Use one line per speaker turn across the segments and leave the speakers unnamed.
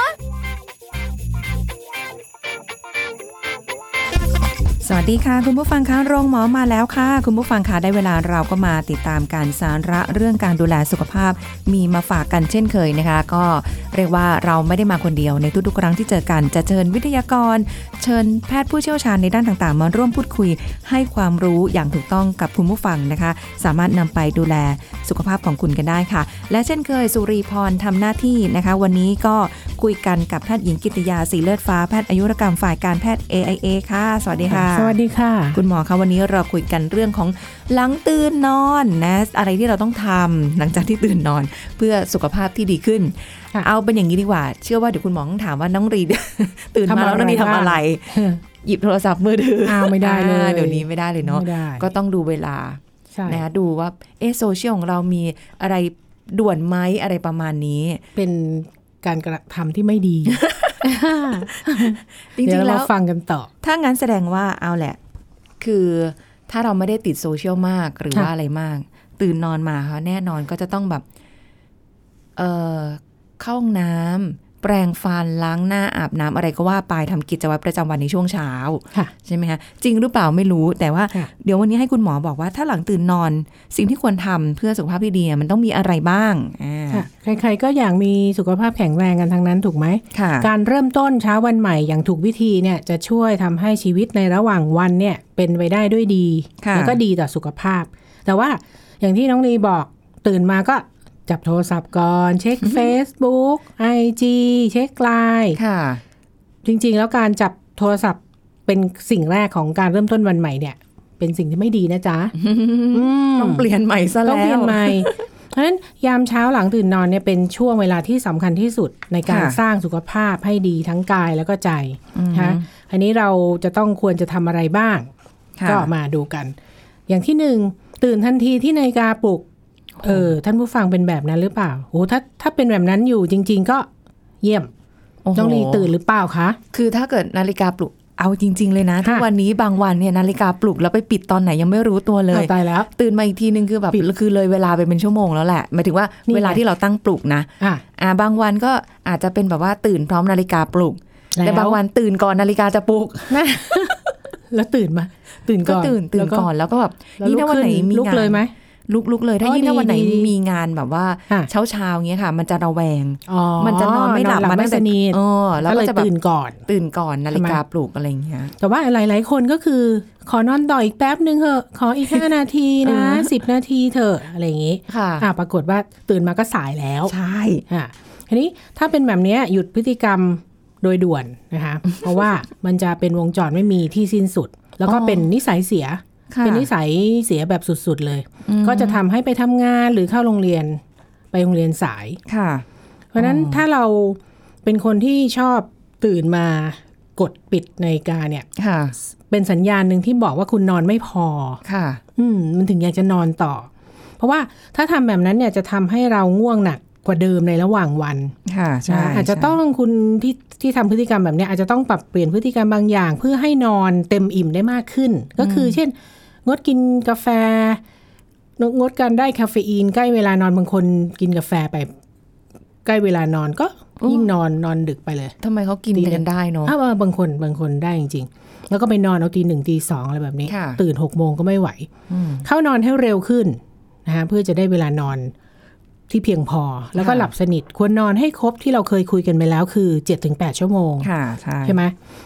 ล
วัสดีค่ะ คุณผู้ฟังคะโรงหมอมาแล้วค่ะ คุณผู้ฟังคะได้เวลาเราก็มาติดตามการสาระเรื่องการดูแลสุขภาพ มีมาฝากกันเช่นเคยนะคะ ก็เรียกว่าเราไม่ได้มาคนเดียวในทุกๆครั้งที่เจอกันจะเชิญวิทยากร เชิญแพทย์ผู้เชี่ยวชาญในด้านต่างๆ มาร่วมพูดคุยให้ความรู้อย่างถูกต้องกับคุณผู้ฟังนะคะ สามารถนำไปดูแลสุขภาพของคุณกันได้ค่ะ และเช่นเคยสุรีพรทำหน้าที่นะคะ วันนี้ก็ คุยกันกับแพทย์หญิงกิตยาสีเลือดฟ้าแพทย์อายุรกรรมฝ่ายการแพทย์ AIA ค่ะ สวัสดีค่ะ
สวัสดีค่ะ
คุณหมอคะวันนี้เราคุยกันเรื่องของหลังตื่นนอนนะอะไรที่เราต้องทำหลังจากที่ตื่นนอนเพื่อสุขภาพที่ดีขึ้น
ค่ะ
เอาเป็นอย่างนี้ดีกว่า เชื่อว่าเดี๋ยวคุณหมอต้องถามว่าน้องรีดตื่นมาแล้ว
ทำอะไร
น้องรีทำอะไร หยิบโทรศัพท์มือถือ
อ้าวไม่ได้เลย
อ่าเดี๋ยวนี้ไม่ได้เลยเนาะ
ไม่ได้
ก็ต้องดูเวลา
ใช่
นะคะดูว่าเอะโซเชียลของเรามีอะไรด่วนไหมอะไรประมาณนี้
เป็น การกระทำที่ไม่ดี
จริ
เดี๋ย
ง
ว
ๆแล้
เรา
ว
ฟังกันต่อ
ถ้างั้นแสดงว่าเอาแหละ คือถ้าเราไม่ได้ติดโซเชียลมากหรือ
ค่ะ
ว่าอะไรมาก ตื่นนอนมาค่ะแน่นอนก็จะต้องแบบ เอ่อเข้าห้องน้ำ แปรงฟันล้างหน้าอาบน้ำอะไรก็ว่าไปทำกิจวัตรประจำวันในช่วงเช้า
ค่ะ
ใช่ไหมคะจริงหรือเปล่าไม่รู้แต่ว่า
ค่ะ
เดี๋ยววันนี้ให้คุณหมอบอกว่าถ้าหลังตื่นนอน สิ่งที่ควรทำเพื่อสุขภาพที่ดีอะมันต้องมีอะไรบ้างอ่า
ค่ะใครๆก็อยากมีสุขภาพแข็งแรงกันทั้งนั้นถูกไหม
ค่ะ
การเริ่มต้นเช้าวันใหม่อย่างถูกวิธีเนี่ยจะช่วยทำให้ชีวิตในระหว่างวันเนี่ยเป็นไปได้ด้วยดี
ค่ะ
แล้วก็ดีต่อสุขภาพ แต่ว่าอย่างที่น้องลีบอกตื่นมาก็ จับโทรศัพท์ก่อน เช็ค Facebook IG เช็คไลน์
ค่ะ
จริง ๆ แล้วการจับโทรศัพท์เป็นสิ่งแรกของการเริ่มต้นวันใหม่เนี่ย เป็นสิ่งที่ไม่ดีนะจ๊ะอืม
ต้องเปลี่ยนใหม่ซะ
ต้อง
แล้ว
เปลี่ยนใหม่เพราะฉะนั้นยามเช้าหลังตื่นนอนเนี่ยเป็นช่วงเวลาที่สำคัญที่สุดในการ
ค่ะ
สร้างสุขภาพให้ดีทั้งกายแล้วก็ใจ
อืม
นะคะอันนี้เราจะต้องควรจะทำอะไรบ้าง
ค่ะ
ก็มาดูกัน อย่างที่หนึ่งตื่นทันทีที่นาฬิกาปลุก เออ ท่านผู้ฟังเป็นแบบนั้นหรือเปล่าโอ้ถ้าถ้าเป็นแบบนั้นอยู่จริง ๆ ก็เยี่ยม
โอ้โห
ต้องรีตื่นหรือเปล่าคะ
คือถ้าเกิดนาฬิกาปลุกเอาจริง ๆ เลยนะ
ค่ะ
ทุกวันนี้บางวันเนี่ยนาฬิกาปลุกแล้วไปปิดตอนไหนยังไม่รู้ตัวเลย
เอาตายแล้ว
ตื่นมาอีกทีนึงคือแบบ
ปิด
คือเลยเวลาไปเป็นชั่วโมงแล้วแหละหมายถึงว่า
นี่ไง
เวลาที่เราตั้งปลุกนะ
อะ
อ่าบางวันก็อาจจะเป็นแบบว่าตื่นพร้อมนาฬิกาปลุก
แล้ว
แต่บางวันตื่นก่อนนาฬิกาจะปลุก
นะแล้วตื่นมา ตื่น
ก็
ก่อน
ตื่นตื่น
แล้ว
ก่อนแล้วก็แบบ
แล้ว
ยิ่ง
ลุก
ถ้าวัน
ขึ้น
ไหนมี
ลุก
งาน
เลยไหม
ลุกลุกเลย ถ้า
อ๋อ
ยิ่งถ้าวันไหน
ดีดี
มีงานแบบว่า
ค่ะ
เช้าเช้าๆเงี้ยค่ะ มันจะระแวง
อ๋อ
มันจะนอนไม่หลับ
นอน
มา
ไม่
ตั้ง
ส
แต่
นิท
เออแล้ว
ก็
ก็
เลย
จะแบบ
ตื่นก่อน
ตื่นก่อนนาฬิกา
ใช่ไหม
ปลุกอะไรอย่างเงี้ย
แต่ว่าหลาย ๆ คนก็คือ ขอนอนต่ออีกแป๊บนึงเถอะขออีกห้านาทีนะ
เออ
สิบนาทีเถอะอะไรอย่างงี้
ค่ะ
อะปรากฏว่าตื่นมาก็สายแล้ว
ใช่
อะทีนี้ถ้าเป็นแบบเนี้ยหยุดพฤติกรรมโดยด่วนนะคะ เพราะว่ามันจะเป็นวงจรไม่มีที่สิ้นสุด แล้วก็
อ๋อ
เป็นนิสัยเสีย
ค่ะ
เป็นนิสัยเสียแบบสุดๆเลย
อืม
ก็จะทำให้ไปทำงานหรือเข้าโรงเรียนไปโรงเรียนสาย
ค่ะ
เพราะฉะนั้น
อ๋อ
ถ้าเราเป็นคนที่ชอบตื่นมากดปิดในาฬิกาเนี่ย
ค่ะ
เป็นสัญญาณหนึ่งที่บอกว่าคุณนอนไม่พอ
ค่ะ
อืมมันถึงอยากจะนอนต่อ เพราะว่าถ้าทำแบบนั้นเนี่ยจะทำให้เราง่วงหนักกว่าเดิมในระหว่างวัน
ค่ะใช่
นะอาจจะ
ใช่
ต้องคุณที่ที่ทำพฤติกรรมแบบเนี้ยอาจจะต้องปรับเปลี่ยนพฤติกรรมบางอย่าง เพื่อให้นอนเต็มอิ่มได้มากขึ้น ก็คือเช่น งดกินกาแฟงดงดการได้คาเฟอีน ใกล้เวลานอนบางคนกินกาแฟไป ใกล้เวลานอนก็ยิ่งนอนนอนดึกไปเลย
ทำไมเขากิน
ดี
กันได้เนาะ
อ้าวบางคนบางคนได้จริงๆ แล้วก็ไปนอนเอาตีหนึ่งตีสองอะไรแบบนี้
ค่ะ
ตื่นหกโมงก็ไม่ไหว
อืม
เข้านอนให้เร็วขึ้นนะคะเพื่อจะได้เวลานอนที่เพียงพอ แล้วก็
ค่ะ
หลับสนิทควรนอนให้ครบที่เราเคยคุยกันไปแล้วคือ7จ็ถึงแชั่วโมง
ค่ะใช่
ใช่ไหม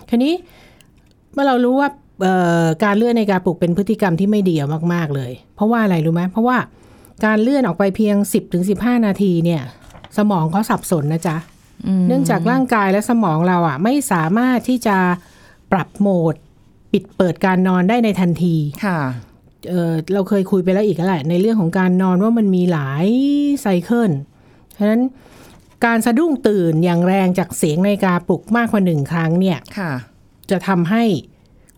ทีนี้เมื่อเรารู้ว่าเอ่อ การเลื่อนในการปลุกเป็นพฤติกรรมที่ไม่ดีเอามากๆเลย เพราะว่าอะไรรู้ไหมเพราะว่าการเลื่อนออกไปเพียง 10-15ถึงนาทีเนี่ย สมองเขาสับสนนะจ๊ะ
ม
เนื่องจากร่างกายและสมองเราอะ ไม่สามารถที่จะปรับโหมด ปิดเปิดการนอนได้ในทันที
ค่ะ
เออเราเคยคุยไปแล้วอีกแล้วแหละ ในเรื่องของการนอนว่ามันมีหลายไซเคิลฉะนั้นการสะดุ้งตื่นอย่างแรงจากเสียงนาฬิกาปลุกมากกว่าหนึ่งครั้งเนี่ย
ค่ะ
จะทำให้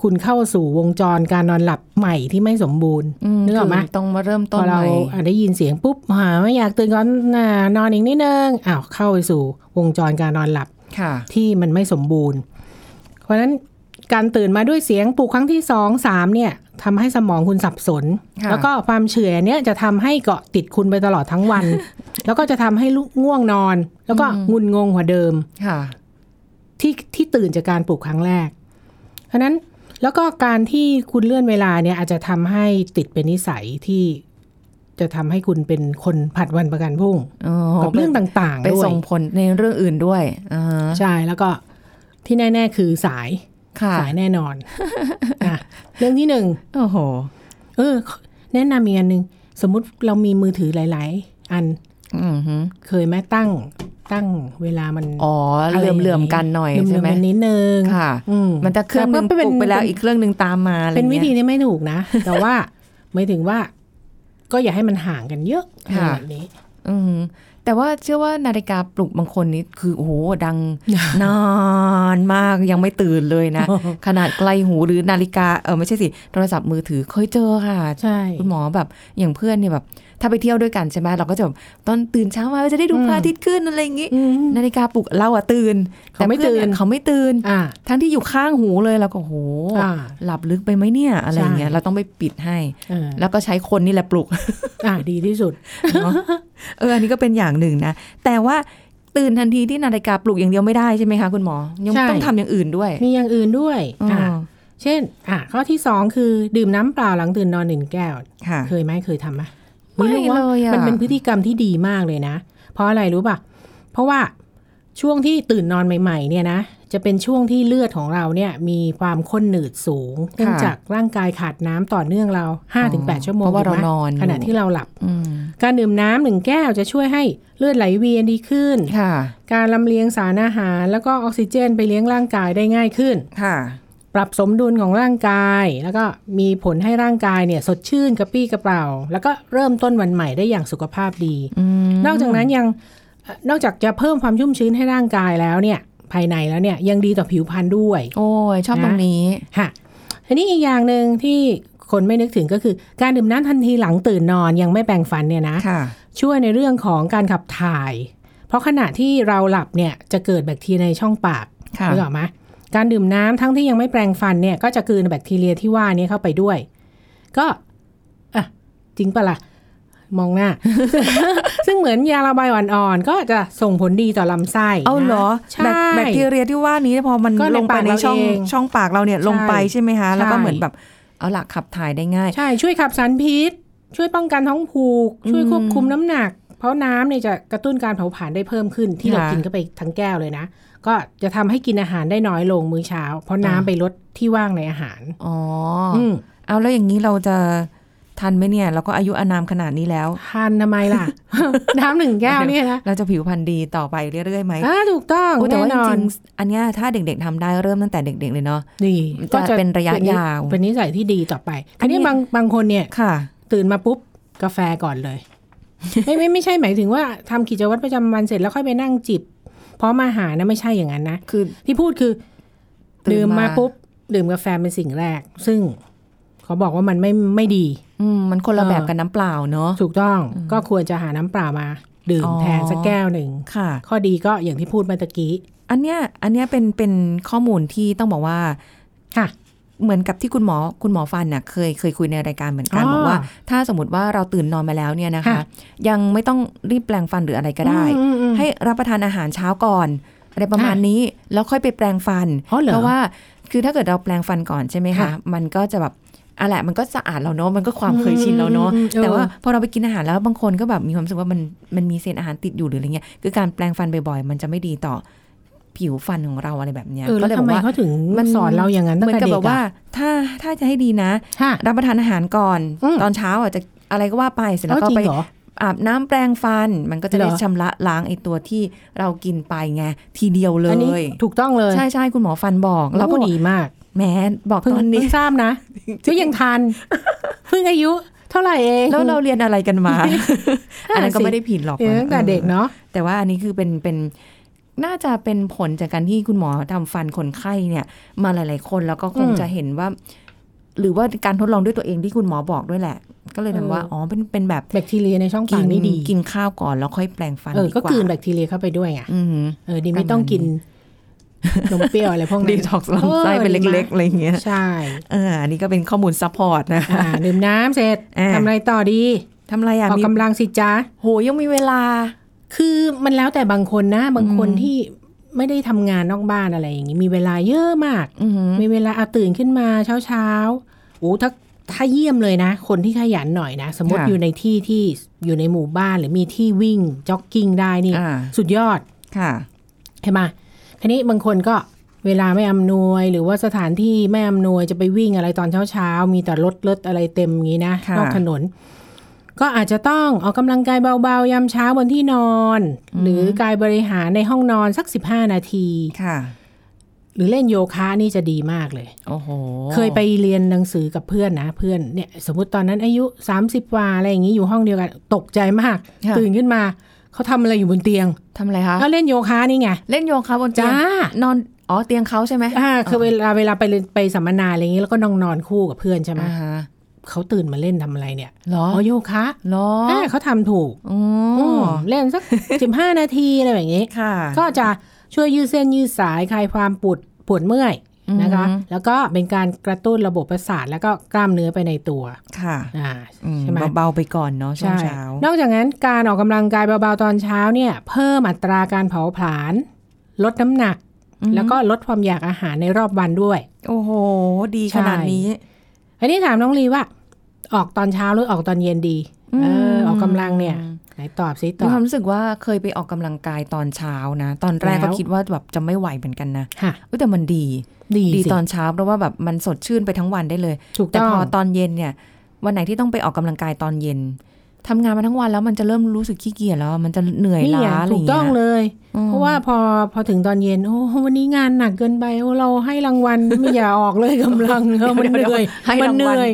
คุณเข้าสู่วงจรการนอนหลับใหม่ที่ไม่สมบูรณ์นึกออกไหม
คืต้องมาเริ่ม
พ
ต้น
อเรา
ใหม่
อะได้ยินเสียงปุ๊บหาไม่อยากตื่นก่อนน่ะนอนอีกนิดนึงอ้าวเข้าไปสู่วงจรการนอนหลับ
ค่ะ
ที่มันไม่สมบูรณ์ เพราะฉะนั้นการตื่นมาด้วยเสียงปลุกครั้งที่สองสามเนี่ยทำให้สมองคุณสับสน
ค่ะ
แล้วก็ความเฉื่อยเนี่ยจะทำให้เกาะติดคุณไปตลอดทั้งวัน แล้วก็จะทำให้ลุกง่วงนอน แล้วก็งุนงงกว่าเดิม
ค่ะ
ที่ที่ตื่นจากการปลุกครั้งแรก เพราะฉะนั้น แล้วก็การที่คุณเลื่อนเวลาเนี่ยอาจจะทำให้ติดเป็นนิสัยที่จะทำให้คุณเป็นคนผัดวันประกันพรุ่ง
อ๋อ
กับเรื่องต่าง
ไป
ๆด้วย
ส่งผลในเรื่องอื่นด้วยอ่า
ใช่แล้วก็ที่แน่ ๆ คือสาย
ค่ะ
สายแน่นอนอะเรื่องที่หนึ่ง
โอ้โห
เออ แนะนำอีกอันหนึ่งสมมุติเรามีมือถือหลาย ๆ อัน
อือหือ
เคยไหมตั้ง ตั้งเวลามัน
อ๋อ
อะไร
เหลื่อมเหลื่อมๆกันหน่อย
เหลื่
ใช่ไหม
ๆกันนิดนึง
ค่ะ
อืม
มันจะเครื่องหนึง
แต่
ป
ว่า
ลุกไปแล้ว
เป็น
อีกเครื่องหนึ่งตามมาอะไร
เป็นวิ
เงี้ย
ธีที่ไม่ถูกนะ แต่ว่าหมายถึงว่า ก็อย่าให้มันห่างกันเยอะ
ค่ะ
แบบนี้
อืมแต่ว่าเชื่อว่านาฬิกาปลุกบางคนนี้คือโอ้โหดังนานมากยังไม่ตื่นเลยนะ ขนาดไกลหูหรือนาฬิกาเออไม่ใช่สิโทรศัพท์มือถือเคยเจอค่ะ
ใช่
คุณหมอแบบอย่างเพื่อนเนี่ยแบบ ถ้าไปเที่ยวด้วยกันใช่ไหมเราก็จะแบบตอนตื่นเช้ามาจะได้ดู
อืม
พระอาทิตย์ขึ้นอะไรอย่างงี้
อืม
นาฬิกาปลุกเราอะตื่น
เขาไม่
แต่พื่อ
ตื่น
เยเขาไม่ตื่น
อ่า
ทั้งที่อยู่ข้างหูเลยเราก็โห
อ่า
หลับลึกไปไหมเนี่ยอะไรอย่างเงี้ย
ใช่
เราต้องไปปิดให้
เออ
แล้วก็ใช้คนนี่แหละปลุก
อ่าดีที่สุด
เนาะเอออันนี้ก็เป็นอย่างหนึ่งนะ แต่ว่าตื่นทันทีที่นาฬิกาปลุกอย่างเดียวไม่ได้ใช่ไหมคะคุณหมอ ยัง
ใช่
ต้องทำอย่างอื่นด้วย
มีอย่างอื่นด้วย
อ๋อ
อ่าเช่น อะข้อที่สองคือดื่มน้ำเปล่าหลังตื่นนอนหนึ่งแก้ว
ค่ะ
เคยไหมเคยทำไหม
ไม่
รู้ว่า
เลยอะ
มันเป็นพฤติกรรมที่ดีมากเลยนะ เพราะอะไรรู้ป่ะ เพราะว่าช่วงที่ตื่นนอนใหม่ ๆ เนี่ยนะ จะเป็นช่วงที่เลือดของเราเนี่ยมีความข้นหนืดสูงเนื่องจากร่างกายขาดน้ำต่อเนื่องเรา5-8ชั่วโมง
เพราะว่าเรา
ถูกไหม
นอนอยู่
ขณะที่เราหลับ
อืม
การดื่มน้ำหนึ่งแก้วจะช่วยให้เลือดไหลเวียนดีขึ้น
ค่ะ
การลำเลียงสารอาหาร แล้วก็ออกซิเจนไปเลี้ยงร่างกายได้ง่ายขึ้น
ค่ะ
ปรับสมดุลของร่างกาย แล้วก็มีผลให้ร่างกายเนี่ย สดชื่นกระปรี้กระเปร่าแล้วก็เริ่มต้นวันใหม่ได้อย่างสุขภาพดี
อืม
นอกจากนั้นยังเอ่อนอกจากจะเพิ่มความชุ่มชื้นให้ร่างกายแล้วเนี่ย ภายในแล้วเนี่ยยังดีต่อผิวพรรณด้วย
โอ้ยชอบ
นะ
ตรงนี้
ค่ะทีนี้อีกอย่างหนึ่งที่คนไม่นึกถึงก็คือการดื่มน้ำทันทีหลังตื่นนอนยังไม่แปรงฟันเนี่ยนะ
ค่ะ
ช่วยในเรื่องของการขับถ่าย เพราะขณะที่เราหลับเนี่ยจะเกิดแบคทีเรียในช่องปาก
ค่ะ
นึกออกไหม การดื่มน้ำทั้งที่ยังไม่แปรงฟันเนี่ยก็จะกลืนแบคทีเรียที่ว่านี้เข้าไปด้วย ก็อะจริงปะล่ะมองหน้า ซึ่งเหมือนยาระบายอ่อนๆ ก็จะส่งผลดีต่อลำไส้
เอาเหรอ
นะใช่
แบคแบคทีเรียที่ว่านี้พอมัน
ก็ใน
ลงไป
ปาก
ใน
เรา
ช่อง
เอง
ช่องปากเราเนี่ย
ใช่
ลงไปใช่ไหมคะ แล้วก็
ใช่
เหมือนแบบ เอาหลักขับถ่ายได้ง่าย
ใช่ ช่วยขับสารพิษ ช่วยป้องกันท้องผูก ช่วยควบคุมน้ำหนัก เพราะน้ำเนี่ยจะกระตุ้นการเผาผลาญได้เพิ่มขึ้นที่เรา
ค่ะ
กินเข้าไปทั้งแก้วเลยนะ ก็จะทำให้กินอาหารได้น้อยลงมื้อเช้า เพราะน้ำ
อ่า
ไปลดที่ว่างในอาหาร
อ๋ออ
อืม
เอาแล้วอย่างนี้เราจะทันไหมเนี่ย เราก็อายุอานามขนาดนี้แล้ว
ทานทำไมล่ะ น้ำหนึ่งแก้วเนี่ยนะ
เราจะผิวพรรณดีต่อไปเรื่อยๆไหม
อ่าถูกต้อง
โอ้แต่
แน่
ว่าน
อ
จ
น
ริงๆอันเนี้ยถ้าเด็กๆทำได้เริ่มตั้งแต่เด็ก ๆ เลยเนาะ
ดี
จะเป็นระยะยาว
เป็นนิสัยที่ดีต่อไปอันนี้
อันนี้
บางบางคนเนี่ย
ค่ะ
ตื่นมาปุ๊บกาแฟก่อนเลยไม่ไม่ไม่ใช่หมายถึงว่าทำกิจวัตรประจำวันเสร็จแล้วค่อยไปนั่งจิบ พร้อมอาหารนะไม่ใช่อย่างนั้นนะ
คือ
ที่พูดคือ
ตื่น
ดื่ม
มา
มาปุ๊บดื่มกาแฟเป็นสิ่งแรก ซึ่งเขาบอกว่ามันไม่ไม่ดี
อืมมันคนละ
เออ
แบบกับน้ำเปล่าเนาะ
ถูกต้องก็ควรจะหาน้ำเปล่ามาดื่ม
อ๋อ
แทนสักแก้วหนึ่ง
ค่ะ
ข้อดีก็อย่างที่พูดเมื่อตะกี้
อันเนี้ยอันเนี้ยเป็นเป็นข้อมูลที่ต้องบอกว่า
ค่ะ
เหมือนกับที่คุณหมอคุณหมอฟันน่ะเคยเคยคุยในรายการเหมือนกัน
อ๋อ
บอกว่า ถ้าสมมติว่าเราตื่นนอนมาแล้วเนี่ยนะคะ
ค่ะ
ยังไม่ต้องรีบแปลงฟันหรืออะไรก็ได้
อืมอืมอืม
ให้รับประทานอาหารเช้าก่อน อะไรประมาณ
ค่ะ
นี้แล้วค่อยไปแปลงฟัน
อ๋อเหรอ
เพราะว่าคือถ้าเกิดเราแปลงฟันก่อนใช่ไหมคะ
ค่ะ
มันก็จะแบบอะไรมันก็สะอาดเราเนาะมันก็ความเคยชินเราเนาะ
อืมอืมอืม
แต่ว่า
เออ
พอเราไปกินอาหารแล้วบางคนก็แบบมีความรู้สึกว่ามันมันมีเศษอาหารติดอยู่หรืออะไรเงี้ยคือการแปลงฟันบ่อยๆมันจะไม่ดีต่อ ผิวฟันของเราอะไรแบบเนี้ย
เออ
ก็
แล้ว
เลยบ
ทำ
อก
ไม
ว่า
เขาถึง
มัน
สอนเราอย่างนั้น
เห
ตั้ง
มือน
แต่
กับ
เด็
แบ
ก
บว่า
อะ
ถ้าถ้าจะให้ดีนะ
ค่ะ
รับประทานอาหารก่อน
อืม
ตอนเช้าอะจะอะไรก็ว่าไปเสร็จ
แล้
แล้ววก็
จริง
ไป
เหรอ
อาบน้ำแปรงฟันมันก็จะได้
เหรอ
ชำระล้างไอ้ตัวที่เรากินไปไงทีเดียวเล
อันนี้
ย
ถูกต้องเลย
ใช่ใช่คุณหมอฟันบอก
แล้
เรา
ว
ก็
ก็
บอก
ดีมาก
แหมบอก
เพิ่ง
ตอนนี้
เพิ่งทราบนะก็ยังทันเพิ่งอายุเท่าไหร่เอง
แล้วเราเรียนอะไรกันมา อันนั้นก็
สิ
ไม่ได้ผิดหรอก
เรียนตั้งแต่เด็กเนาะ
แต่ว่าอันนี้คือเป็นเป็น น่าจะเป็นผลจากการที่คุณหมอทำฟันคนไข้เนี่ย มาหลาย ๆ คนแล้วก็คง
อืม
จะเห็นว่า หรือว่าการทดลองด้วยตัวเองที่คุณหมอบอกด้วยแหละ ก็เลยทำว่า
เอออ๋
อ๋อเป็นเป็นแบบ
แบคทีเรียในช่อง
กิ
ปากนี่ดี
กินข้าวก่อนแล้วค่อยแปรงฟัน
เออ
ดี
ก็
กว่า
กลืนแบคทีเรียเข้าไปด้วยไง
อืม
เออดีไม่ต้องกินนมเปรี้ยวอะไรพวกนั้น
ดีท็อกซ์ลำไส้เป็นเล็ก ๆ อะไรอย่างเงี้ย
ใช่
เอออันนี้ก็เป็นข้อมูล support นะ
อ่าดื่มน้ำเสร็จ
อ่า
ทำอะไรต่อดี
ทำอะไรอะ
ออก
มี
กำลังสิจ้า
โหยังมีเวลา
คือมันแล้วแต่บางคนนะ บางคน
อืม
ที่ไม่ได้ทำงานนอกบ้านอะไรอย่างนี้ มีเวลาเยอะมาก
อือหือ
มีเวลาเอาตื่นขึ้นมาเช้าเช้าๆโอ้ถ้าถ้าเยี่ยมเลยนะ คนที่ขยันหน่อยนะ สมมติอยู่ในที่ที่อยู่ในหมู่บ้านหรือมีที่วิ่งจ็อกกิ้งได้นี่
อ่า
สุดยอด
ค่ะ
ใช่ไหมทีนี้บางคนก็เวลาไม่อำนวยหรือว่าสถานที่ไม่อำนวยจะไปวิ่งอะไรตอนเช้าเช้าๆมีแต่รถรถอะไรเต็มอย่างนี้นะ
ค่ะ
นอกถนน ก็อาจจะต้องออกกำลังกายเบาๆ ยามเช้าบนที่นอน หรือกายบริหารในห้องนอนสัก 15 นาที
ค่ะ
หรือเล่นโยคะนี่จะดีมากเลย
โอ้โห
เคยไปเรียนหนังสือกับเพื่อนนะเพื่อนเนี่ยสมมติตอนนั้นอายุ 30กว่าอะไรอย่างนี้อยู่ห้องเดียวกัน ตกใจมาก
ค่ะ
ตื่นขึ้นมาเขาทำอะไรอยู่บนเตียง
ทำอะไรคะ
ก็เล่นโยคะนี่ไง
เล่นโยคะบนเตีย
จ้า
งนอนอ๋อเตียงเขาใช่ไหม
อ่าคือเวลาเวลาไปเรียนไปสัมมนาอะไรอย่างนี้แล้วก็นอนนอนคู่กับเพื่อนใช่ไหม
อ่าฮะ
เขาตื่นมาเล่นทำอะไรเนี่ย
เหรอ
อ๋อโยคะ
เหรอ
อ่าเขาทำถูก
อ๋อ
อืมเล่นสัก15นาทีอะไรแบบนี้
ค่ะ
ก็จะช่วยยืดเส้นยืดสายคลายความปวดปวดเมื่อยนะคะ
อือฮึ
แล้วก็เป็นการกระตุ้นระบบประสาทแล้วก็กล้ามเนื้อไปในตัว
ค่ะ
อ่า
อืม
ใช่ไหม
เบาๆไปก่อนเนาะช่วง
ใช่
เช้า
นอกจากนั้นการออกกำลังกายเบาๆตอนเช้าเนี่ย เพิ่มอัตราการเผาผลาญลดน้ำหนัก
อือฮึ
แล้วก็ลดความอยากอาหารในรอบวันด้วย
โอ้โห ดี
ใช่
ขนาดนี้
อันนี้ถามน้องลีว่า ออกตอนเช้าหรือออกตอนเย็นดีเออออกกำลังเนี่ยไหนตอบสิต
มี
อบ
ความรู้สึกว่าเคยไปออกกำลังกายตอนเช้านะ ตอนแรก
แล้
ก็
ว
คิดว่าแบบจะไม่ไหวเหมือนกันนะ
ค่ะ
เอ้ยแต่มันดี
ดี
ดี
สิ
ตอนเช้าเพราะว่าแบบมันสดชื่นไปทั้งวันได้เลย
ถูก
แต่
ต้อง
พอตอนเย็นเนี่ย วันไหนที่ต้องไปออกกำลังกายตอนเย็น ทำงานมาทั้งวันแล้วมันจะเริ่มรู้สึกขี้เกียจแล้ว มันจะเหนื่อย
นี่
ล้า
ไง
อะไรอ
ถูก
ย่าง
ต้อง
เงี้ย
เลย
อืม
เพราะว่าพอพอถึงตอนเย็นโอ้วันนี้งานหนักเกินไปโอ้เราให้รางวัลไม่อย่าออกเลยกำลังเออมันเหนื่อย
ให้
มัน
ราง
เห
วัล
นื่อย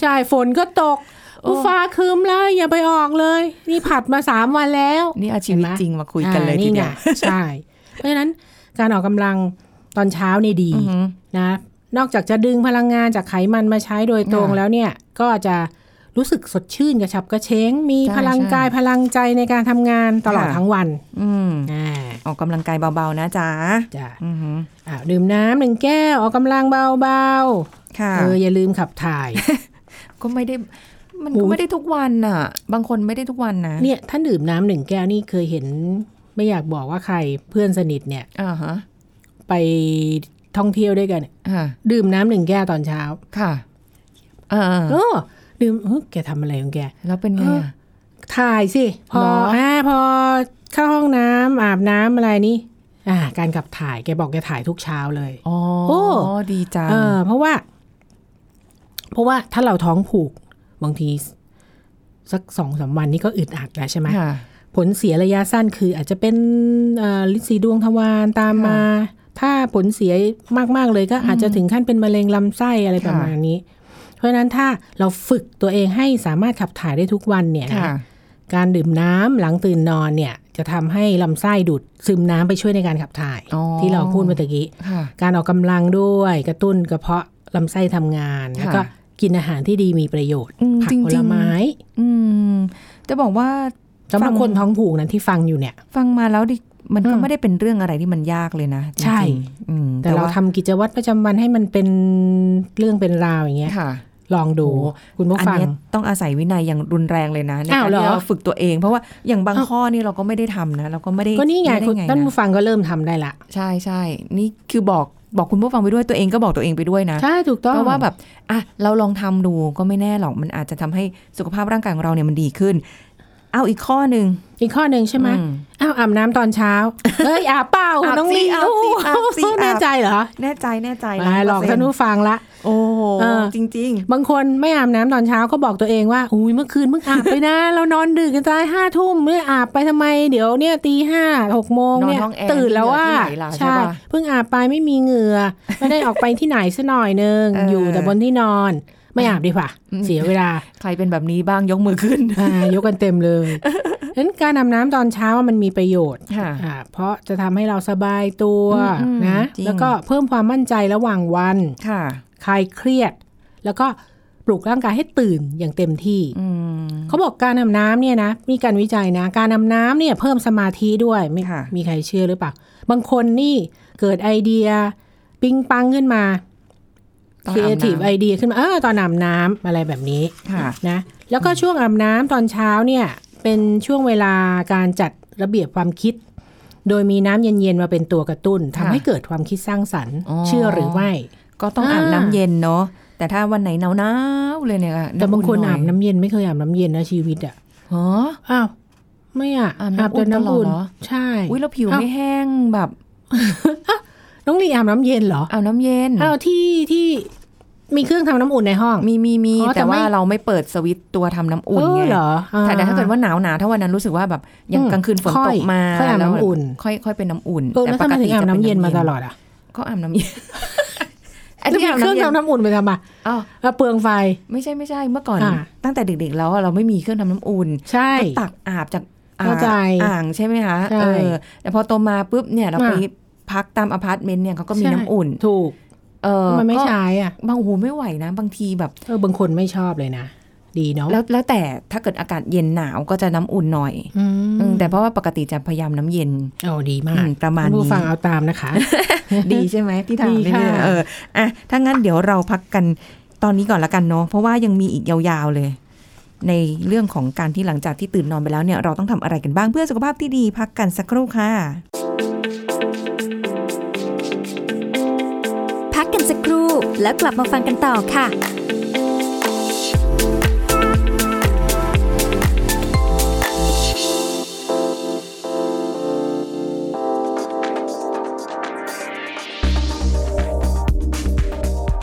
ใช่ฝนก็ตก
โอ้
ฟ้าครึ้มแล้วอย่าไปออกเลย นี่ผัดมาสามวันแล้ว
นี่เอาชีวิต
เห็นไหม
จริงมาคุยกันเลย
อ่า
ที
นี่ไง
เดียว
ใช่ เพราะฉะนั้นการออกกำลังตอนเช้านี่ดี
อือหือ
นะ นอกจากจะดึงพลังงานจากไขมันมาใช้โดยตรง
ค่ะ
แล้วเนี่ยก็จะ รู้สึกสดชื่นกระฉับกระเฉงมี
ใช่
พลัง
ใช่
กายพลังใจในการทำงานตลอด
ค่ะ
ทั้งวัน
อืม
อ่า
ออกกำลังกายเบาๆนะจ๊ะ
จ้ะ
อือหือ
อ่าดื่มน้ำหนึ่งแก้วออกกำลังเบา
ค่ะ
ๆเอออย่าลืมขับถ่าย
ก็ไม่ได้มัน
โอ้
ก็ไม่ได้ทุกวันน่ะ บางคนไม่ได้ทุกวันนะ
เนี่ยถ้าดื่มน้ำหนึ่งแก้วนี่เคยเห็น ไม่อยากบอกว่าใครเพื่อนสนิทเนี่ย
อ่าฮะ
ไปท่องเที่ยวด้วยกันเนี่ย
ค่ะ
ดื่มน้ำหนึ่งแก้วตอนเช้า
ค่ะอ่า
โอ้ดื่มเฮ้ยแกทำอะไรของแก
แล้วเป็นไงอะ
ถ่ายสิ พอ
เหรออ่
อ่าพอเข้าห้องน้ำอาบน้ำอะไรนี่อ่า การขับถ่ายแกบอกแกถ่ายทุกเช้าเลย
อ๋อ
โอ้
ดีจัง
เออเพราะว่า เพราะว่าถ้าเราท้องผูกบางที สักสองสามวันนี้ก็อึดอัดแล้วใช่ไหม
ค่ะ
ผลเสียระยะสั้นคืออาจจะเป็นเอ่อลินสีดวงทวารตามมา ถ้าผลเสียมาก ๆ เลยก็อาจจะถึงขั้นเป็นมะเร็งลำไส้อะไรประมาณนี้เพ ราะฉะนั้นถ้าเราฝึกตัวเองให้สามารถขับถ่ายได้ทุกวันเนี่ยนะ
ค่ะ
การดื่มน้ำหลังตื่นนอนเนี่ยจะทำให้ลำไส้ดูดซึมน้ำไปช่วยในการขับถ่าย
อ๋อ
ที่เราพูดเมื่อตะกี้
ค่ะ
การออกกำลังด้วยกระตุ้นกระเพาะลำไส้ทำงานแล้วก็
ค่ะ
กินอาหารที่ดีมีประโยชน์
อืม
ผัก
จริงๆ
ผลไม้
อืมจะบอกว่า
สำหรับ
ฟัง
คนท้องผูกนั้นที่ฟังอยู่เนี่ย
ฟังมาแล้วดิมันก็
อืม
ไม่ได้เป็นเรื่องอะไรที่มันยากเลยนะ
ใช่
จริงๆอืม
แต่เรา
ว่า
ทำกิจวัตรประจำวันให้มันเป็นเรื่องเป็นราวอย่างเงี้ย
ค่ะ
ลองดู
โอ้
คุณผู้
อัน
ฟัง
เนี้ยต้องอาศัยวินัยอย่างรุนแรงเลยนะใน
อ้าว
การ
เหรอ
ที่เราฝึกตัวเอง เพราะว่าอย่างบาง
อ้าว
ข้อนี่เราก็ไม่ได้ทำนะเราก็ไม่ได้
ก็นี่ไง
ม่ด้
คุณท่าน
นะ
ผู้ฟังก็เริ่มทำได้ละ
ใช่ใช่นี่คือบอกบอกคุณผู้ฟังไปด้วยตัวเองก็บอกตัวเองไปด้วยนะ
ใช่ถูกต้อง
เพราะว่าแบบอะเราลองทำดูก็ไม่แน่หรอกมันอาจจะทำให้สุขภาพร่างกายของเราเนี่ยมันดีขึ้น เอาอีกข้อหนึ่ง
อีกข้อหนึ่งใช่ไหม
อืม
อ้าวอาบน้ำตอนเช้าเอ้ยอาบเปล่า
อาบ
น้อง
สิ
ลี
อาบสิอาบสิอาบ
แน่ใจเหรอ
แน่ใจแน่ใจ
มาหลอกท่านผู้ฟังละ
โอ้โห
เออ
จริง
บางคนไม่อาบน้ำตอนเช้าก็บอกตัวเองว่าอุ้ยเมื่อคืนเพิ่งอาบไปนะ เรานอนดึกกันตายห้าทุ่มเมื่ออาบไปทำไมเดี๋ยวเนี่ยตีห้าหกโมงเนี่ย
นอนห้องแอร์
ตื่นแล้วว่า
มีเหงื่อที่ไหลล่ะใช่ปะ
เพิ่งอาบไปไม่มีเหงื่อไม่ได้ออกไปที่ไหนซะหน่อยนึง
เอออ
อยู่แต่บนที่นอน ไม่อาบดีกว่า เสียเวลา
ใครเป็นแบบนี้บ้างยกมือขึ้น
อ่ายกกันเต็มเลยฉะนั้นการอาบน้ำตอนเช้ามันมีประโยชน์
ค่ะ
อ่าเพราะจะทำให้เราสบายตัว
อืม
นะ
จริง
แล้วก็เพิ่มความมั่นใจระหว่างวัน
ค่ะ
คลายเครียด แล้วก็ปลุกร่างกายให้ตื่นอย่างเต็มที่
อืม
เขาบอกการอาบน้ำเนี่ยนะ มีการวิจัยนะ การอาบน้ำเนี่ยเพิ่มสมาธิด้วยไม่
ค่ะ
มีใครเชื่อหรือเปล่า บางคนนี่เกิดไอเดีย ปิงปังขึ้นมา
ตอน
ครี
อา
เอบทีฟ
น้ำ
ไอเดียขึ้นมาเออตอนอาบน้ำอะไรแบบนี้
ค่ะ
นะแล้วก็ช่วงอาบน้ำตอนเช้าเนี่ยเป็นช่วงเวลาการจัดระเบียบความคิด โดยมีน้ำเย็นๆมาเป็นตัวกระตุ้นทำ
ค่ะ
ให้เกิดความคิดสร้างสรรค์
อ๋อ
เชื่อหรือไม่
ก็ต้องอาบน้ำเย็นเนาะแต่ถ้าวันไหนหนาวๆเลยเนี่ย
แต่บางคน
ห
อาบน้ำเย็นไม่เคยอาบน้ำเย็นนะชีวิตอะ
ฮะ
อ้าวไม่อะ
อาบน้ำอุ่น
แต่
ตลอดเหรอ
ใช่
อุ้ยแล้วผิว
อ้าว
ไม่แห้งแบบ
น้องลีอาบน้ำเย็นเหรอ
อาบน้ำเย็น
อ้าวที่ที่มีเครื่องทำน้ำอุ่นในห้อง
มีมีมี
อ๋อแต่
แต่ว่า
ไม่
เราไม่เปิดสวิตช์ตัวทำน้ำอุ่น
เอ
ไง
อเหรออ่
แต่ถ้าเกิดว่าหนาวหนาวถ้าวันนั้นรู้สึกว่าแบบอย่าง
อืม
กลางคืนฝน
ค่
ต
อย
กมา
ค่อยอาบ
แล้ว
น้ำอุ่น
ค่อยค่อยเป็นน้ำอุ่น
เออแล้วทำไมถึงอาบน้ำเย็นมาตลอดอะ
ก็อาบน้ำเย็นอัน
แล้ว
ที่
มี
อาบ
เครื่อง
น้ำเย็น
ทำน้ำอุ่นไปทำอะ
อ้าว
แล้วเปลืองไฟ
ไม่ใช่ไม่ใช่เมื่อก่อน
อ่า
ตั้งแต่เด็กๆแล้วอะเราไม่มีเครื่องทำน้ำอุ่น
ใช่
ก็ตักอาบจากอ่า
เข้าใจ
อ่างใช่ไหมคะ
ใช่
เออแต่พอโตมาปุ๊บเนี่ยเรา
อ่า
ไป พักตามอพาร์ตเมนต์เนี่ยเขาก็มีน้ำอุ่น
ถูก
เออ
มันไม่
ก็
ใช้อะ
บางโอ้โหไม่ไหวนะ บางทีแบบ
เออบางคนไม่ชอบเลยนะ ดีเนาะ
แล้วแล้วแต่ถ้าเกิดอากาศเย็นหนาวก็จะน้ำอุ่นหน่อย
อื
อื
ม
มแต่เพราะว่าปกติจะพยายามน้ำเย็น
โอ้ดีมา
อื
ก
มประมาณ
คุณ
นี้
ผู้ฟังเอาตามนะคะ
ดีใช่ไหมที่ถาม
ดี
นี่
ค่ะ
เนี่ยเออ อะ ถ้างั้นเดี๋ยวเราพักกันตอนนี้ก่อนละกันเนาะ เพราะว่ายังมีอีกยาวๆเลยในเรื่องของการที่หลังจากที่ตื่นนอนไปแล้วเนี่ย เราต้องทำอะไรกันบ้างเพื่อสุขภาพที่ดีพักกันสักครู่ค่ะ
สักครู่ แล้วกลับมาฟังกันต่อค่ะ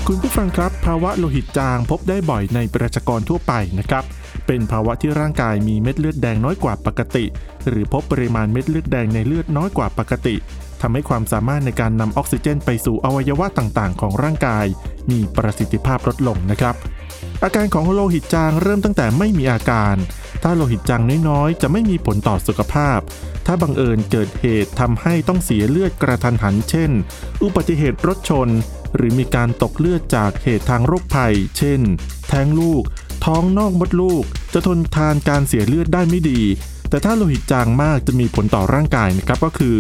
คุณผู้ฟังครับ ภาวะโลหิตจางพบได้บ่อยในประชากรทั่วไปนะครับ เป็นภาวะที่ร่างกายมีเม็ดเลือดแดงน้อยกว่าปกติ หรือพบปริมาณเม็ดเลือดแดงในเลือดน้อยกว่าปกติ ทำให้ความสามารถในการนำออกซิเจนไปสู่อวัยวะต่างๆ ของร่างกาย มีประสิทธิภาพลดลงนะครับ อาการของโลหิตจางเริ่มตั้งแต่ไม่มีอาการ ถ้าโลหิตจางน้อยๆ จะไม่มีผลต่อสุขภาพ ถ้าบังเอิญเกิดเหตุทำให้ต้องเสียเลือดกระทันหัน เช่น อุบัติเหตุรถชน หรือมีการตกเลือดจากเหตุทางโรคภัย เช่น แท้งลูก ท้องนอกมดลูก จะทนทานการเสียเลือดได้ไม่ดี แต่ถ้าโลหิตจางมากจะมีผลต่อร่างกายนะครับก็คือ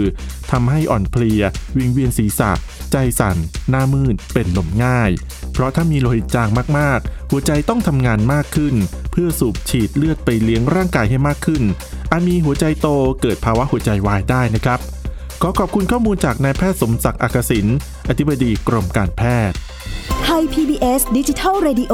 ทำให้อ่อนเพลีย วิงเวียนศีรษะ ใจสั่น หน้ามืด เป็นลมง่าย เพราะถ้ามีโลหิตจางมากๆ หัวใจต้องทำงานมากขึ้น เพื่อสูบฉีดเลือดไปเลี้ยงร่างกายให้มากขึ้น อาจมีหัวใจโตเกิดภาวะหัวใจวายได้นะครับ ขอขอบคุณข้อมูลจากนายแพทย์สมศักดิ์อักษินอธิบดีกรมการแพทย์
ไทย PBS ดิจิทัล Radio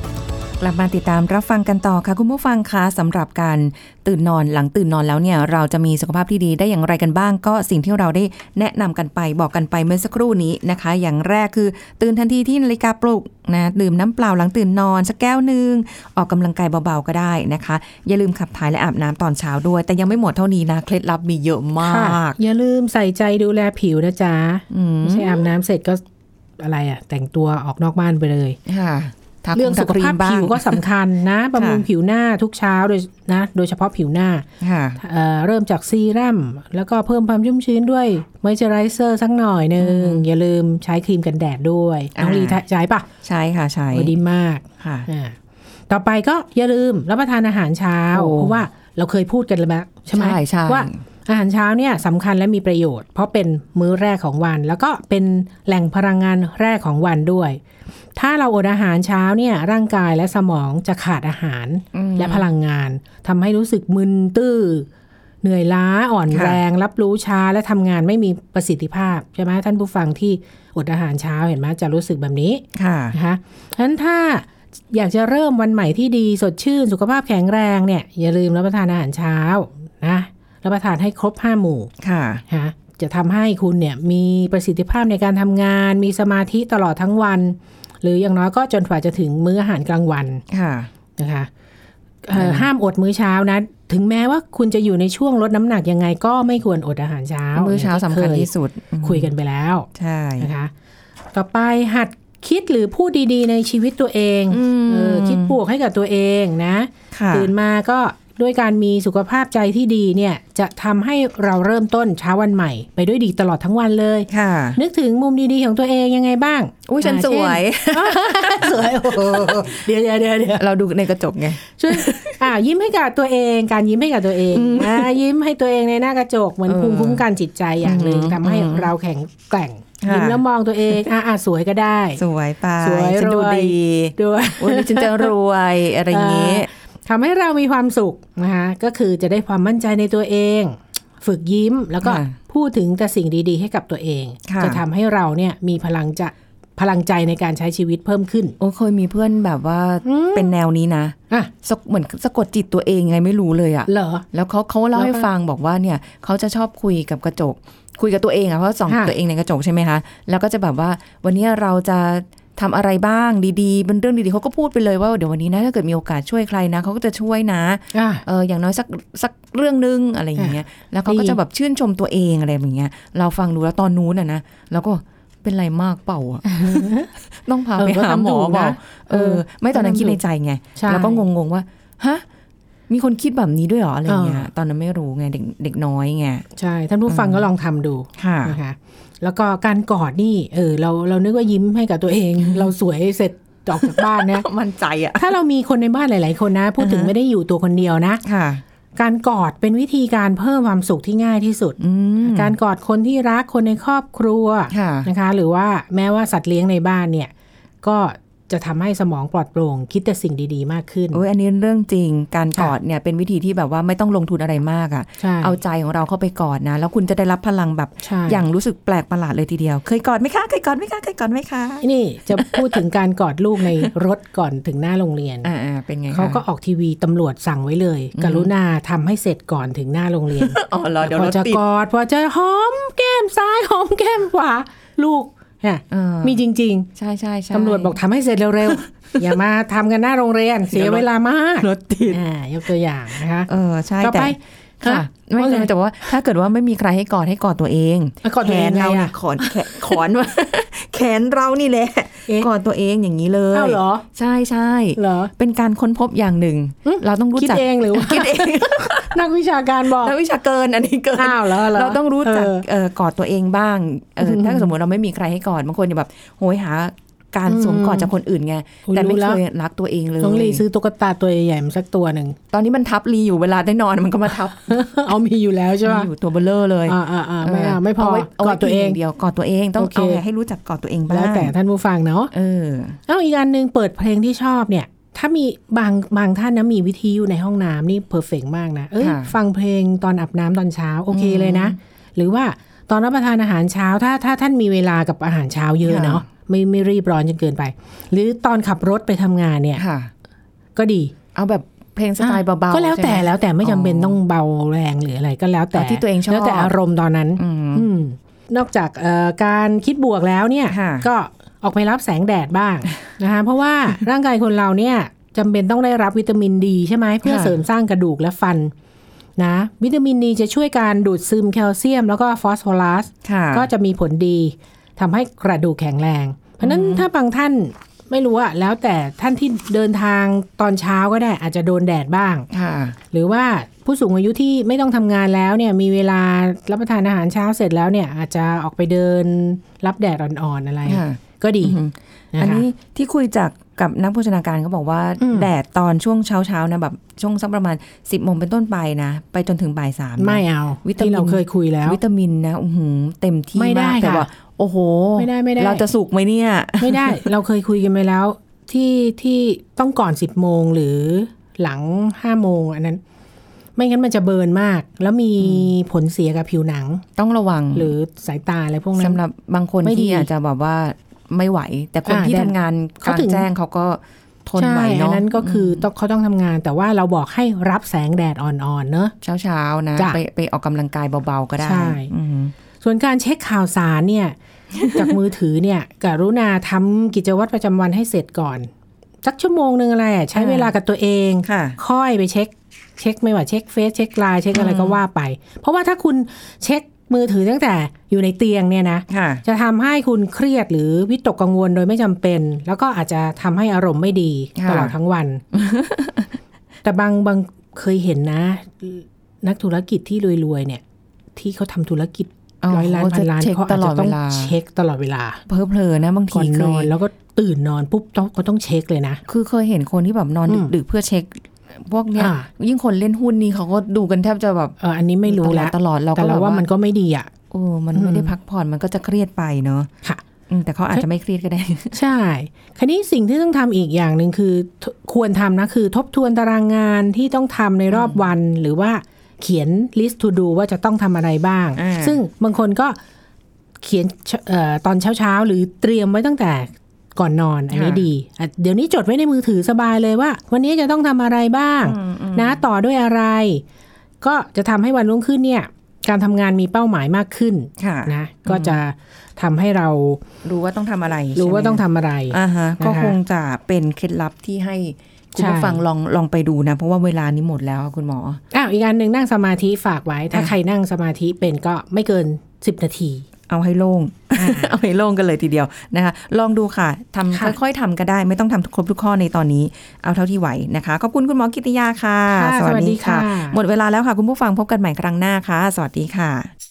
กลับมาติดตามรับฟังกันต่อค่ะคุณผู้ฟังคะสำหรับการตื่นนอนหลังตื่นนอนแล้วเนี่ย เราจะมีสุขภาพที่ดีได้อย่างไรกันบ้าง ก็สิ่งที่เราได้แนะนำกันไปบอกกันไปเมื่อสักครู่นี้นะคะ อย่างแรกคือตื่นทันทีที่นาฬิกาปลุกนะดื่มน้ำเปล่าหลังตื่นนอน สักแก้วหนึ่งออกกำลังกายเบาๆก็ได้นะคะ อย่าลืมขับถ่ายและอาบน้ำตอนเช้าด้วย แต่ยังไม่หมดเท่านี้นะเคล็ดลับมีเยอะมาก
ค่ะ อย่าลืมใส่ใจดูแลผิวนะจ๊ะ
อืม
ไม่ใช่อาบน้ำเสร็จก็อะไรอะแต่งตัวออกนอกบ้านไปเลย
ค่ะทาค
เรื่องสุขภาพ
บำรุง
ผิวก็สำคัญนะบำรุงผิวหน้าทุกเช้าโดยนะโดยเฉพาะผิวหน้า
ค่ะ
เอ่อเริ่มจากซีรั่มแล้วก็เพิ่มความชุ่มชื้นด้วยมอยเจอไรเซอร์สักหน่อยหนึ่งอย่าลืมใช้ครีมกันแดดด้วยน้อง
อ่า
ลีใช้ปะ
ใช่ค่ะใช่
โอ้ดีมาก
ค่ะ
อ่าต่อไปก็อย่าลืมรับประทานอาหารเช้า
โอ้
เพราะว่าเราเคยพูดกันแล้วใช่ไหม
ใช่ใช่
ว่าอาหารเช้าเนี่ยสำคัญและมีประโยชน์ เพราะเป็นมื้อแรกของวัน แล้วก็เป็นแหล่งพลังงานแรกของวันด้วย ถ้าเราอดอาหารเช้าเนี่ยร่างกายและสมองจะขาดอาหาร
อืม
และพลังงานทำให้รู้สึกมึนตื้อเหนื่อยล้าอ่อน
ค่ะ
แรง รับรู้ช้าและทำงานไม่มีประสิทธิภาพใช่ไหมท่านผู้ฟังที่อดอาหารเช้าเห็นไหมจะรู้สึกแบบนี้
ค่ะ
นะคะฉะนั้นถ้าอยากจะเริ่มวันใหม่ที่ดีสดชื่นสุขภาพแข็งแรงเนี่ย อย่าลืมรับประทานอาหารเช้านะรับประทานให้ครบห้าหมู่
ค่ะ
นะจะทำให้คุณเนี่ยมีประสิทธิภาพในการทำงาน มีสมาธิตลอดทั้งวัน หรืออย่างน้อยก็จนกว่าจะถึงมื้ออาหารกลางวัน
ค่ะ
นะคะเอ่อห้ามอดมื้อเช้านะ ถึงแม้ว่าคุณจะอยู่ในช่วงลดน้ำหนักยังไง ก็ไม่ควรอดอาหารเช้า
มื้อเช้าสำคัญที่สุด
คุยกันไปแล้ว
ใช่
นะคะต่อไปหัดคิดหรือพูดดีๆ ในชีวิตตัวเอง
อืม
เออคิดบวกให้กับตัวเองนะ
ค่ะ
ตื่นมาก็ ด้วยการมีสุขภาพใจที่ดีเนี่ยจะทำให้เราเริ่มต้นเช้าวันใหม่ ไปด้วยดีตลอดทั้งวันเลย
ค่ะ
นึกถึงมุมดีๆของตัวเองยังไงบ้าง
อุ้ยฉัน
อ่า
สวย
เช่นสวยโอ้โหเดี๋ยวเดี๋ยวเดี๋ยวเดี๋ยว
เราดูในกระจกไง
ช่วยอ่ายิ้มให้กับตัวเอง การยิ้มให้กับตัวเองอ่ายิ้มให้ตัวเองในหน้ากระจกเหมือน
เออ
ภูมิคุ้มกันจิตใจอย่างหนึ่ง
อืม
ทำให้
อืม
เราแข็งแกร่ง
ค่ะ
ยิ้มแล้วมองตัวเองอ่าอ่าสวยก็ได้
สวยไป
สวย
ฉันดู
รวย
ดี
ด้วย
วันนี้ฉันจะรวยอะไรอย่างนี้
ทำให้เรามีความสุขนะคะก็คือจะได้ความมั่นใจในตัวเอง ฝึกยิ้มแล้วก็
ค่ะ
พูดถึงแต่สิ่งดี ๆ ให้กับตัวเอง
ค่ะ
จะทำให้เราเนี่ยมีพลังจะพลังใจในการใช้ชีวิตเพิ่มขึ้น
โอ้เคยมีเพื่อนแบบว่า
อืม
เป็นแนวนี้นะ
อะ
สะเหมือนสะกดจิตตัวเองไงไม่รู้เลยอะ
เหรอ
แล้วเขาเขาเล่า
แล้วก็
ให้ฟังบอกว่าเนี่ยเขาจะชอบคุยกับกระจก คุยกับตัวเองอะเพราะส่อง
ค่ะ
ตัวเองในกระจกใช่ไหมคะ แล้วก็จะแบบว่าวันนี้เราจะ ทำอะไรบ้างดีๆเป็นเรื่องดีๆเขาก็พูดไปเลยว่าเดี๋ยววันนี้นะถ้าเกิดมีโอกาสช่วยใครนะเขาก็จะช่วยนะ
อะ
เอออย่างน้อยสักสักเรื่องนึงอะไรอย่างเงี้ยแล้วเขาก็
ดี
จะแบบชื่นชมตัวเองอะไรอย่างเงี้ยเราฟังดูแล้วตอนนู้นอะนะแล้วก็เป็นไรมากเปล่าอะต้องพา
เออ
ไป
ก็
หาหมอ
ทำถูก
เปล่า
นะ
เออ ไม่ตอนนั้น
ก็ทำ
คิดในใจไง
ใช่
แล้วก็งงๆว่าฮะ มีคนคิดแบบนี้ด้วยเหรออะไรเงี้ย
เออ
ตอนนั้นไม่รู้ไงเด็กเด็กน้อยไง
ใช่ท่านผู้ฟังก็ลองทำดู
ค่ะ
นะคะแล้วก็การกอดนี่เออเราเรานึกว่ายิ้มให้กับตัวเอง เราสวยเสร็จออกจากบ้านเนี่ย
มั่นใจอะ
ถ้าเรามีคนในบ้านหลาย ๆ คนนะ พูดถึง
อ่าฮะ
ไม่ได้อยู่ตัวคนเดียวนะ
ค่ะ
การกอดเป็นวิธีการเพิ่มความสุขที่ง่ายที่สุด
อืม
การกอดคนที่รักคนในครอบครัว
ค่ะ
นะคะ หรือว่าแม้ว่าสัตว์เลี้ยงในบ้านเนี่ย ก็ จะทำให้สมองปลอดโปร่ง คิดแต่สิ่งดีๆ มากขึ้น
โอ้ยอันนี้เรื่องจริงการก
ค่ะ
อดเนี่ยเป็นวิธีที่แบบว่าไม่ต้องลงทุนอะไรมากอะ
ใช่
เอาใจของเราเข้าไปกอดนะ แล้วคุณจะได้รับพลังแบบ
ใช่
อย่างรู้สึกแปลกประหลาดเลยทีเดียว เคยกอดไหมคะเคยกอดไหมคะเคยกอดไหมคะ
นี่จะพูดถึงการกอดลูกในรถก่อนถึงหน้าโรงเรียน
อ่าๆเป็นไงคะ
เขาก็ออกทีวีตำรวจสั่งไว้เลย กรุณาทำให้เสร็จก่อนถึงหน้าโรงเรียน
อ๋อเหรอเดี๋ยว
พอ
รถ
จะ
ติด
กอดพอจะหอมแก้มซ้ายหอมแก้มขวาลูก เนี่ย
เออ
มีจริง
ใช่ใช่ใช่
ๆตำรวจบอกทำให้เสร็จเร็วๆ อย่ามาทำกันหน้าโรงเรียนเสียเวลามาก
รถติด
อ่ายกตัวอย่างนะคะ
เออใช่
ต่อ
แต่
ไป
ค่ะ
ฮะ
ไม่
ว่าไง
ใช่แต่ว่าถ้าเกิดว่าไม่มีใครให้กอดให้กอดตัวเอง
อะกอดตัวเอง
แขนเรา
ไง
เนี่
อะ
ยขอนแขนขอนว่าแขนเรานี่แหละ
เอ๊ะ
กอดตัวเองอย่างนี้เลย
อ้าวเหรอ
ใช่ใช่
เหรอ
เป็นการค้นพบอย่างหนึ่ง
อืม
เราต้องรู้
คิด
จัก
เองหรือว่า
คิดเอง
นักวิชาการบอก
นักวิชาเกินอันนี้เกิน
อ้าวเหรอห
เราต้องรู้จัก
เออ
เอ่อกอดตัวเองบ้างเออ
อืม
ถ้าสมมติเราไม่มีใครให้กอดบางคนจะแบบโหยหา การสวมกอดจากคนอื่นไง
โอ้ย
แต่ไม่
รู้แล้
เควยรักตัวเองเลย
น้องลีซื้อตุ๊กตาตัวใหญ่ๆมาสักตัวหนึ่ง
ตอนนี้มันทับลีอยู่เวลาได้นอนมันก็มาทับ
เอามีอยู่แล้วใช่
มี
ปะ
อยู่ตัวเบลเลอร์เลย
อ่าอ่าอ่าไม่เอาไม่พอ
เาว้
กอดตัวเองา
ไพิย่าเดียวกอดตัวเองต้อง
โอเค
เอาไงให้รู้จักกอดตัวเองบ้าง
แล้วแต่ท่านผู้ฟังเนาะ
เออ
เอาอีกอันหนึ่งเปิดเพลงที่ชอบเนี่ย ถ้ามีบางบางท่านนะมีวิทยุในห้องน้ำนี่เพอร์เฟกมากนะเอ้ย
ค่ะ
ฟังเพลงตอนอาบน้ำตอนเช้าโอเค
อืม
เลยนะ หรือว่าตอนรับประทานอาหารเช้าถ้าถ้าท่านมีเวลากับอาหารเช้าเยอะ
ค่ะ
เนาะ ไม่ไม่รีบร้อนจนเกินไป หรือตอนขับรถไปทำงานเนี่ย
ค่ะ
ก็ดี
เอาแบบเพลงสไตล์เบาๆ
ก็แล้วแต่
ใช่ไหม
แล้วแต่ไม่จำเป็น
อ๋อ
ต้องเบาแรงหรืออะไร ก็แล้วแต่
เอาที่ตัวเองชอบ
แล้วแต่อารมณ์ตอนนั้น
อืม
อืมนอกจากเอ่อการคิดบวกแล้วเนี่ย
ค่ะ
ก็ออกไปรับแสงแดดบ้างนะคะเพราะว่าร่างกายคนเราเนี่ยจำเป็นต้องได้รับวิตามินดีใช่ไหมเพื่อ
ค่ะ
เสริมสร้างกระดูกและฟันนะวิตามินดีจะช่วยการดูดซึมแคลเซียม แล้วก็ฟอสฟอรัส
ค่ะ
ก็จะมีผลดีทำให้กระดูกแข็งแรง เพราะฉะนั้นถ้าบางท่านไม่รู้อะแล้วแต่ท่านที่เดินทางตอนเช้าก็ได้ อาจจะโดนแดดบ้าง
ค่ะ
หรือว่าผู้สูงอายุที่ไม่ต้องทำงานแล้วเนี่ยมีเวลารับประทานอาหารเช้าเสร็จแล้วเนี่ย อาจจะออกไปเดินรับแดดอ่อนๆอะไร
ค่ะ
ก็ดี
อืม
นะคะ
อันนี้ที่คุยจากกับนักโภชนาการเขาบอกว่า
อืม
แดดตอนช่วงเช้าเช้าๆนะแบบช่วงสักประมาณ10บโมงเป็นต้นไปนะ ไปจนถึงบ่ายสามนะ
ไม่เอา
วิตามิน
ที่เราเคยคุยแล้ว
วิตามินนะอื้อหือเต็มที่
ไม่ได้
มากแต่
ค่ะ
ว่า โอ้โห
ไม่ได้ไม่ได้
เราจะสุกไหมเนี่ย
ไม่ได้ เราเคยคุยกันไปแล้ว ที่ที่ต้องก่อนสิบโมงหรือหลังห้าโมงอันนั้น ไม่งั้นมันจะเบิร์นมาก แล้วมีผลเสียกับผิวหนัง
ต้องระวัง
หรือสายตาอะไรพวกนั้น
สำหรับบางคน
ไม่ดี
ที่อาจจะแบบว่าไม่ไหว แต่คน
อ่า
ที่
แดด
ทำงานก
เขา
ลาง
ถึง
แจ้งเขาก็ทนไหว
ใช่อั
เนาะ
นนั้นก็คือต้องเขาต้องทำงาน แต่ว่าเราบอกให้รับแสงแดดอ่อนๆเนอะ
เช้าเช้าๆนะ
จ้ะ
ไปไปออกกำลังกายเบาๆก็ได้
ใช่
อืม
ส่วนการเช็คข่าวสารเนี่ย จากมือถือเนี่ยกรุณาทำกิจวัตรประจำวันให้เสร็จก่อนสักชั่วโมงหนึ่งอะไรอะใช้เวลากับตัวเอง
ค่ะ
ค่อยไปเช็ค เช็คไม่ว่าเช็คเฟซเช็คไลน์เช็คอะไรก็ว่าไป เพราะว่าถ้าคุณเช็คมือถือตั้งแต่อยู่ในเตียงเนี่ยนะ
ค่ะ
จะทำให้คุณเครียดหรือวิตกกังวลโดยไม่จำเป็น แล้วก็อาจจะทำให้อารมณ์ไม่ดี
ค่ะ
ตลอดทั้งวัน แต่บางบางเคยเห็นนะ นักธุรกิจที่รวยๆเนี่ย ที่เขาทำธุรกิจ
อ๋อ
ร้อยล้าน
เขา
พั
จะ
นล้าน
เช็ค
เขา
ต
อาจ
ลอ
จะ
ด
ต้
เว
อง
ลา
เช็คตลอดเวลา
เพอเพลอๆนะบาง
ก่
ที
อน
เคน
อน
ย
แล้วก็ตื่นนอนปุ๊บต้องก็ต้องเช็คเลยนะ
คือเคยเห็นคนที่แบบนอน
อืม
ดึกๆเพื่อเช็คพวกเนี้ย
อ่า
ยิ่งคนเล่นหุ้นนี่เขาก็ดูกันแทบจะแบบ
เอออันนี้ไม่รู้แล้ว
ตลอดเรา
แต่
ก็
เรา
แบบ
ว่ามันก็ไม่ดีอะ
โอ้มันไม่ได้พักผ่อนมันก็จะเครียดไปเนาะ
ค่ะ
อืมแต่เขาอาจจะไม่เครียดก็ได้
ใช่ คราวนี้สิ่งที่ต้องทำอีกอย่างหนึ่งคือทควรทำนะคือ ทบทวนตารางงานที่ต้องทำในรอบวันหรือว่า เขียน list to do ว่าจะต้องทำอะไรบ้าง
อ่า
ซึ่งบางคนก็เขียนเออตอนเช้าๆ หรือเตรียมไว้ตั้งแต่ก่อนนอนอันนี้ดีอะเดี๋ยวนี้จดไว้ในมือถือสบายเลยว่า วันนี้จะต้องทำอะไรบ้าง นะต่อด้วยอะไร ก็จะทำให้วันรุ่งขึ้นเนี่ย การทำงานมีเป้าหมายมากขึ้น
ค่ะ
นะก็จะทำให้เรา
รู้ว่าต้องทำอะไร
รู้ว่า
ใช่ไหม
ต้องทำอะไร
อ่าฮะ
นะคะ
ก็คงจะเป็นเคล็ดลับที่ให้ คุณผู้
ใช่
ฟังลองลองไปดูนะ เพราะว่าเวลานี้หมดแล้วคุณหมอ
อ้าวอีกอันหนึ่งนั่งสมาธิฝากไว้ ถ้า
อะ
ใครนั่งสมาธิเป็นก็ไม่เกิน10นาที
เอาให้โล่งเอาให้โล่งกันเลยทีเดียวนะคะ ลองดูค่ะทำ
ค่ะ
ค่อยๆทำก็ได้ ไม่ต้องทำครบทุกข้อในตอนนี้ เอาเท่าที่ไหวนะคะ ขอบคุณคุณหมอกิติยาค่ะ
ค่ะสวัสดีค่ะ
หมดเวลาแล้วค่ะ คุณผู้ฟังพบกันใหม่ครั้งหน้าค่ะ สวัสดีค่ะ